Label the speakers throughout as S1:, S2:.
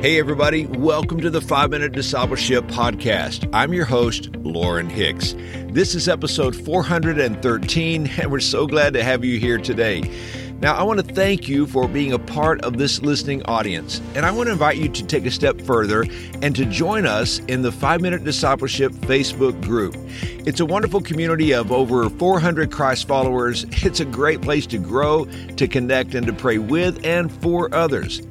S1: Hey, everybody, welcome to the Five Minute Discipleship Podcast. I'm your host, Lauren Hicks. This is episode 413, and we're so glad to have you here today. Now, I want to thank you for being a part of this listening audience, and I want to invite you to take a step further and to join us in the 5 Minute Discipleship Facebook group. It's a wonderful community of over 400 Christ followers. It's a great place to grow, to connect, and to pray with and for others.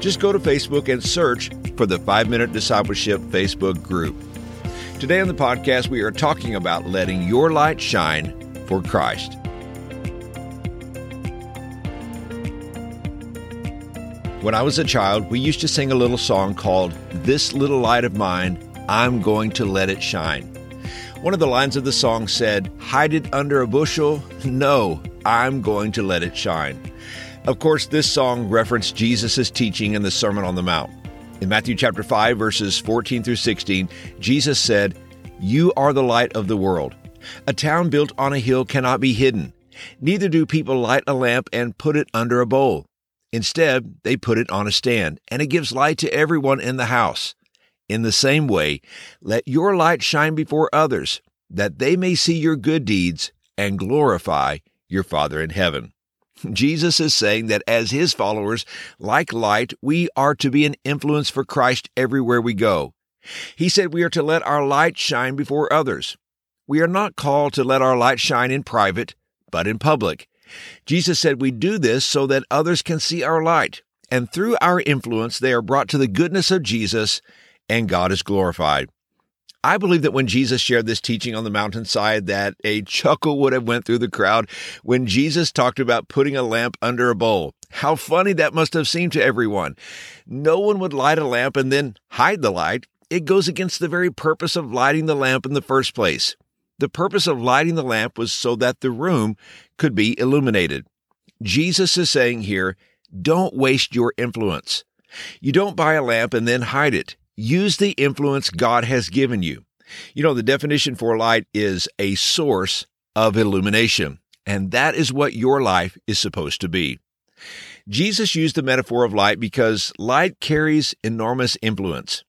S1: Just go to Facebook and search for the 5 Minute Discipleship Facebook group. Today on the podcast, we are talking about letting your light shine for Christ. When I was a child, we used to sing a little song called This Little Light of Mine, I'm Going to Let It Shine. One of the lines of the song said, Hide it under a bushel? No, I'm going to let it shine. Of course, this song referenced Jesus' teaching in the Sermon on the Mount. In Matthew chapter 5, verses 14 through 16, Jesus said, You are the light of the world. A town built on a hill cannot be hidden. Neither do people light a lamp and put it under a bowl Instead, they put it on a stand, and it gives light to everyone in the house. In the same way, let your light shine before others, that they may see your good deeds and glorify your Father in heaven. Jesus is saying that as his followers, like light, we are to be an influence for Christ everywhere we go. He said we are to let our light shine before others. We are not called to let our light shine in private, but in public. Jesus said we do this so that others can see our light, and through our influence, they are brought to the goodness of Jesus, and God is glorified. I believe that when Jesus shared this teaching on the mountainside that a chuckle would have went through the crowd when Jesus talked about putting a lamp under a bowl. How funny that must have seemed to everyone. No one would light a lamp and then hide the light. It goes against the very purpose of lighting the lamp in the first place. The purpose of lighting the lamp was so that the room could be illuminated. Jesus is saying here, don't waste your influence. You don't buy a lamp and then hide it. Use the influence God has given you. You know, the definition for light is a source of illumination, and that is what your life is supposed to be. Jesus used the metaphor of light because light carries enormous influence.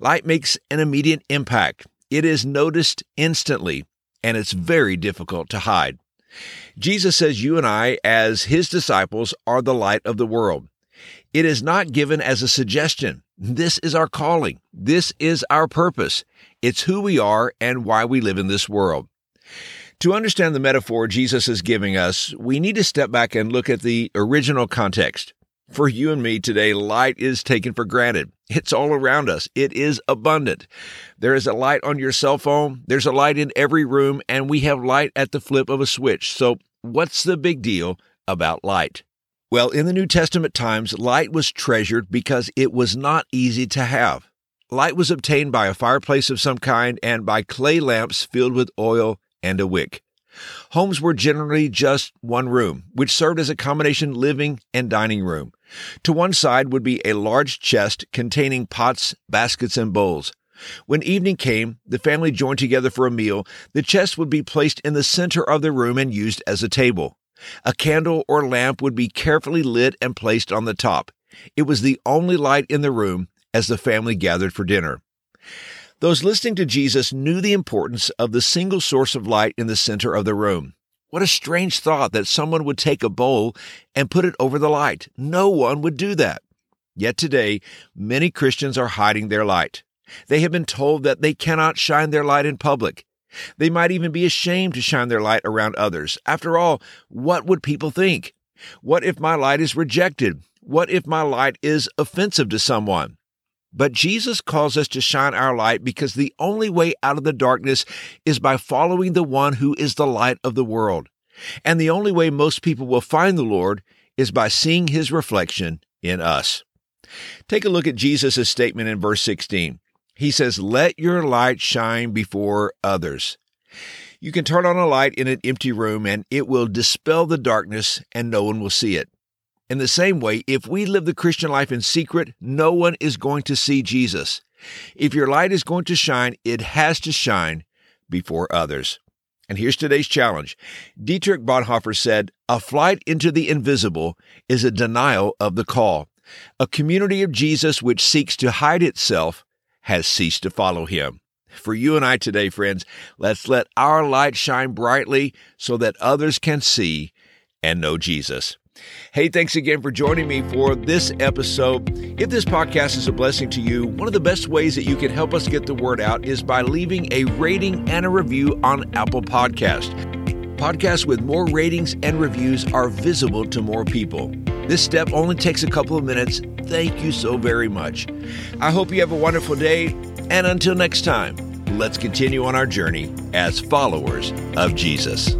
S1: Light makes an immediate impact. It is noticed instantly and it's very difficult to hide. Jesus says you and I, as his disciples, are the light of the world. It is not given as a suggestion. This is our calling. This is our purpose. It's who we are and why we live in this world. To understand the metaphor Jesus is giving us, we need to step back and look at the original context. For you and me today, light is taken for granted. It's all around us. It is abundant. There is a light on your cell phone. There's a light in every room, and we have light at the flip of a switch. So, what's the big deal about light? Well, in the New Testament times, light was treasured because it was not easy to have. Light was obtained by a fireplace of some kind and by clay lamps filled with oil and a wick. Homes were generally just one room, which served as a combination living and dining room. To one side would be a large chest containing pots, baskets, and bowls. When evening came, the family joined together for a meal. The chest would be placed in the center of the room and used as a table. A candle or lamp would be carefully lit and placed on the top. It was the only light in the room as the family gathered for dinner. Those listening to Jesus knew the importance of the single source of light in the center of the room. What a strange thought that someone would take a bowl and put it over the light. No one would do that. Yet today, many Christians are hiding their light. They have been told that they cannot shine their light in public. They might even be ashamed to shine their light around others. After all, what would people think? What if my light is rejected? What if my light is offensive to someone? But Jesus calls us to shine our light because the only way out of the darkness is by following the one who is the light of the world. And the only way most people will find the Lord is by seeing his reflection in us. Take a look at Jesus' statement in verse 16. He says, Let your light shine before others. You can turn on a light in an empty room and it will dispel the darkness and no one will see it. In the same way, if we live the Christian life in secret, no one is going to see Jesus. If your light is going to shine, it has to shine before others. And here's today's challenge. Dietrich Bonhoeffer said, A flight into the invisible is a denial of the call. A community of Jesus which seeks to hide itself has ceased to follow him. For you and I today, friends, let's let our light shine brightly so that others can see and know Jesus. Hey, thanks again for joining me for this episode. If this podcast is a blessing to you, one of the best ways that you can help us get the word out is by leaving a rating and a review on Apple Podcast. Podcasts with more ratings and reviews are visible to more people. This step only takes a couple of minutes. Thank you so very much. I hope you have a wonderful day, and until next time, let's continue on our journey as followers of Jesus.